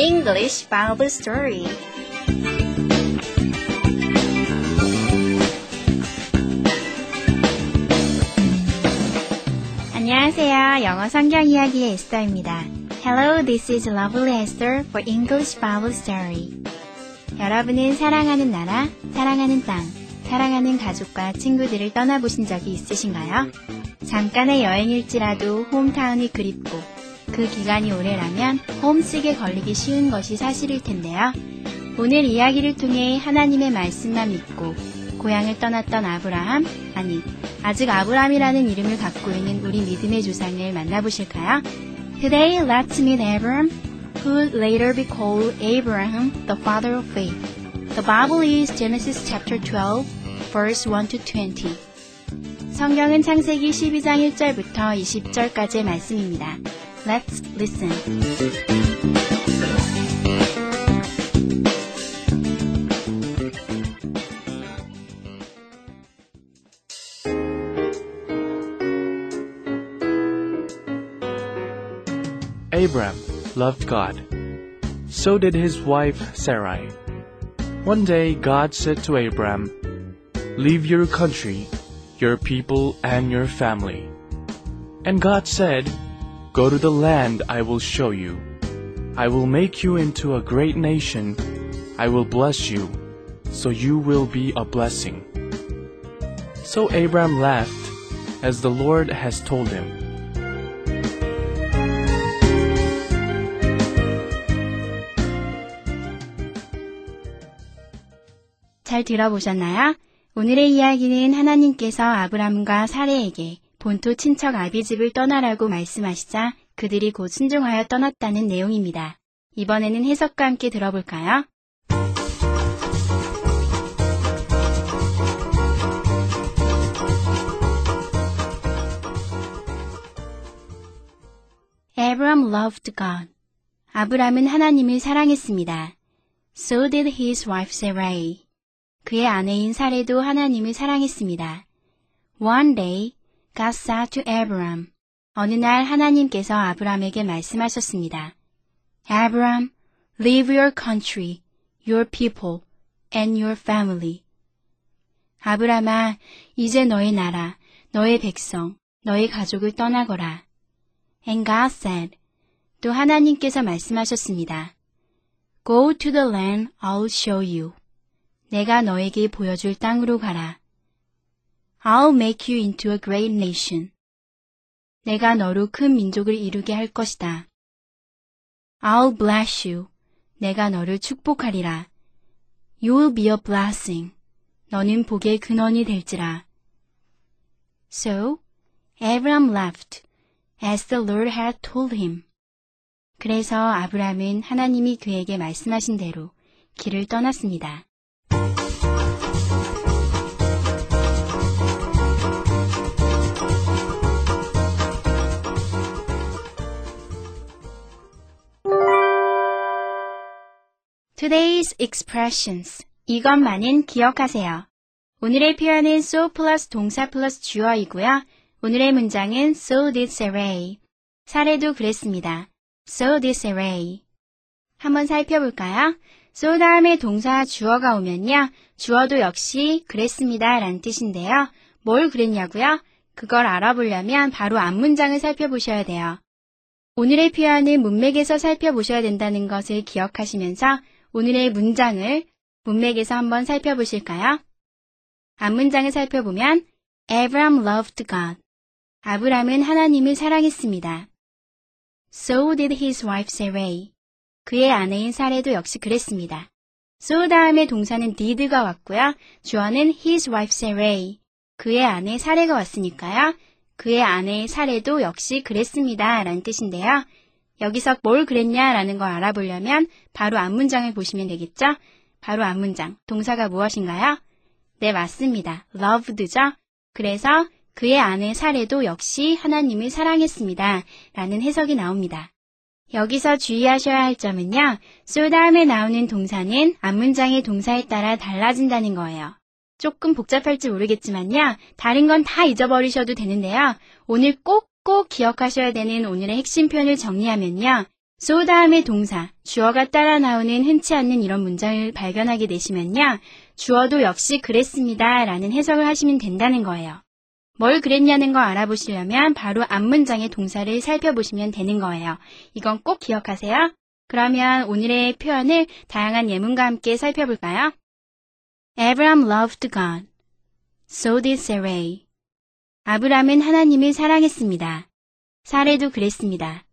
English Bible Story. 안녕하세요. 영어 성경 이야기의 에스더입니다. Hello, this is Lovely Esther for English Bible Story. 여러분은 사랑하는 나라, 사랑하는 땅, 사랑하는 가족과 친구들을 떠나보신 적이 있으신가요? 잠깐의 여행일지라도 홈타운이 그립고 그 기간이 오래라면 홈식에 걸리기 쉬운 것이 사실일 텐데요. 오늘 이야기를 통해 하나님의 말씀만 믿고 고향을 떠났던 아브라함, 아니, 아직 아브라함이라는 이름을 갖고 있는 우리 믿음의 조상을 만나보실까요? Today, let's meet Abram, who later be called Abraham, the father of faith. The Bible is Genesis chapter 12, verse 1 to 20. 성경은 창세기 12장 1절부터 20절까지의 말씀입니다. Let's listen. Abram loved God. So did his wife Sarai. One day God said to Abram, Leave your country, your people, and your family. And God said, Go to the land I will show you. I will make you into a great nation. I will bless you, so you will be a blessing. So Abram left, as the Lord has told him. 잘 들어보셨나요? 오늘의 이야기는 하나님께서 아브람과 사레에게 본토 친척 아비 집을 떠나라고 말씀하시자 그들이 곧 순종하여 떠났다는 내용입니다. 이번에는 해석과 함께 들어볼까요? Abram loved God. 아브람은 하나님을 사랑했습니다. So did his wife Sarai. 그의 아내인 사레도 하나님을 사랑했습니다. One day, God said to Abram. 어느 날 하나님께서 아브람에게 말씀하셨습니다. Abram, leave your country, your people, and your family. 아브람아, 이제 너의 나라, 너의 백성, 너의 가족을 떠나거라. And God said, 또 하나님께서 말씀하셨습니다. Go to the land I'll show you. 내가 너에게 보여줄 땅으로 가라. I'll make you into a great nation. 내가 너로 큰 민족을 이루게 할 것이다. I'll bless you. 내가 너를 축복하리라. You will be a blessing. 너는 복의 근원이 될지라. So, Abram left, as the Lord had told him. 그래서 아브람은 하나님이 그에게 말씀하신 대로 길을 떠났습니다. Today's expressions. 이것만은 기억하세요. 오늘의 표현은 so 플러스 동사 플러스 주어이고요. 오늘의 문장은 so did Sarai. 사례도 그랬습니다. So did Sarai. 한번 살펴볼까요? so 다음에 동사 주어가 오면요. 주어도 역시 그랬습니다 라는 뜻인데요. 뭘 그랬냐고요? 그걸 알아보려면 바로 앞 문장을 살펴보셔야 돼요. 오늘의 표현은 문맥에서 살펴보셔야 된다는 것을 기억하시면서 오늘의 문장을 문맥에서 한번 살펴보실까요? 앞문장을 살펴보면 Abram loved God. 아브람은 하나님을 사랑했습니다. So did his wife Sarai. 그의 아내인 사례도 역시 그랬습니다. so 다음에 동사는 did가 왔고요. 주어는 his wife Sarai. 그의 아내 사례가 왔으니까요. 그의 아내 사례도 역시 그랬습니다. 라는 뜻인데요. 여기서 뭘 그랬냐라는 걸 알아보려면 바로 앞문장을 보시면 되겠죠? 바로 앞문장. 동사가 무엇인가요? 네, 맞습니다. loved죠? 그래서 그의 아내 사례도 역시 하나님을 사랑했습니다. 라는 해석이 나옵니다. 여기서 주의하셔야 할 점은요. so 다음에 나오는 동사는 앞문장의 동사에 따라 달라진다는 거예요. 조금 복잡할지 모르겠지만요. 다른 건 다 잊어버리셔도 되는데요. 오늘 꼭 꼭 기억하셔야 되는 오늘의 핵심 표현을 정리하면요. so 다음의 동사, 주어가 따라 나오는 흔치 않는 이런 문장을 발견하게 되시면요. 주어도 역시 그랬습니다. 라는 해석을 하시면 된다는 거예요. 뭘 그랬냐는 거 알아보시려면 바로 앞 문장의 동사를 살펴보시면 되는 거예요. 이건 꼭 기억하세요. 그러면 오늘의 표현을 다양한 예문과 함께 살펴볼까요? Abraham loved God. So did Sarai. 아브람은 하나님을 사랑했습니다. 사례도 그랬습니다.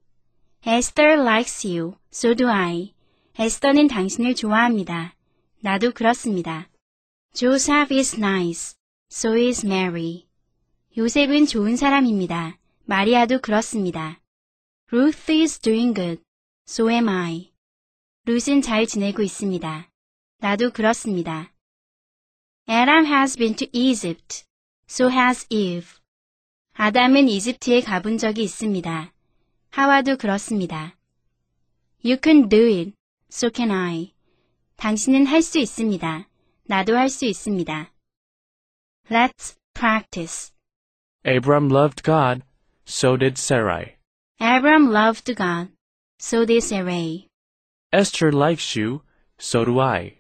Esther likes you. So do I. 에스더는 당신을 좋아합니다. 나도 그렇습니다. Joseph is nice. So is Mary. 요셉은 좋은 사람입니다. 마리아도 그렇습니다. Ruth is doing good. So am I. 룻은 잘 지내고 있습니다. 나도 그렇습니다. Adam has been to Egypt. So has Eve. 아담은 이집트에 가본 적이 있습니다. 하와도 그렇습니다. You can do it. So can I. 당신은 할 수 있습니다. 나도 할 수 있습니다. Let's practice. Abram loved God, so did Sarai. Abram loved God. So did Sarai. Esther likes you, so do I.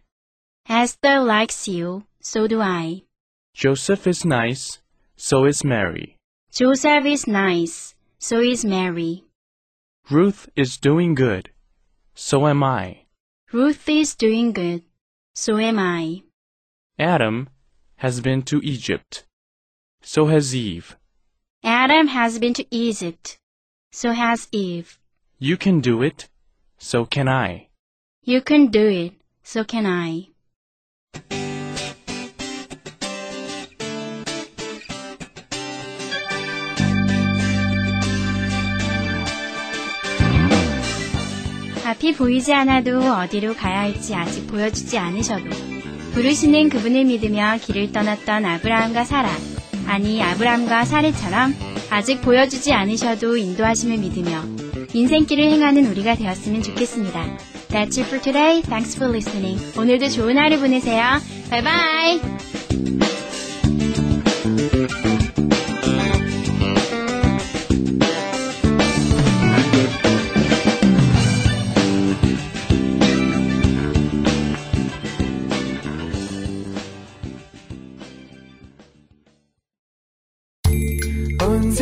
Esther likes you. So do I. Joseph is nice, so is Mary. Joseph is nice. So is Mary. Ruth is doing good, so am I. Ruth is doing good. So am I. Adam has been to Egypt, so has Eve. Adam has been to Egypt. So has Eve. You can do it, so can I. You can do it. So can I. 앞이 보이지 않아도 어디로 가야 할지 아직 보여주지 않으셔도 부르시는 그분을 믿으며 길을 떠났던 아브라함과 사라 아니 아브라함과 사례처럼 아직 보여주지 않으셔도 인도하심을 믿으며 인생길을 행하는 우리가 되었으면 좋겠습니다. That's it for today. Thanks for listening. 오늘도 좋은 하루 보내세요. Bye bye.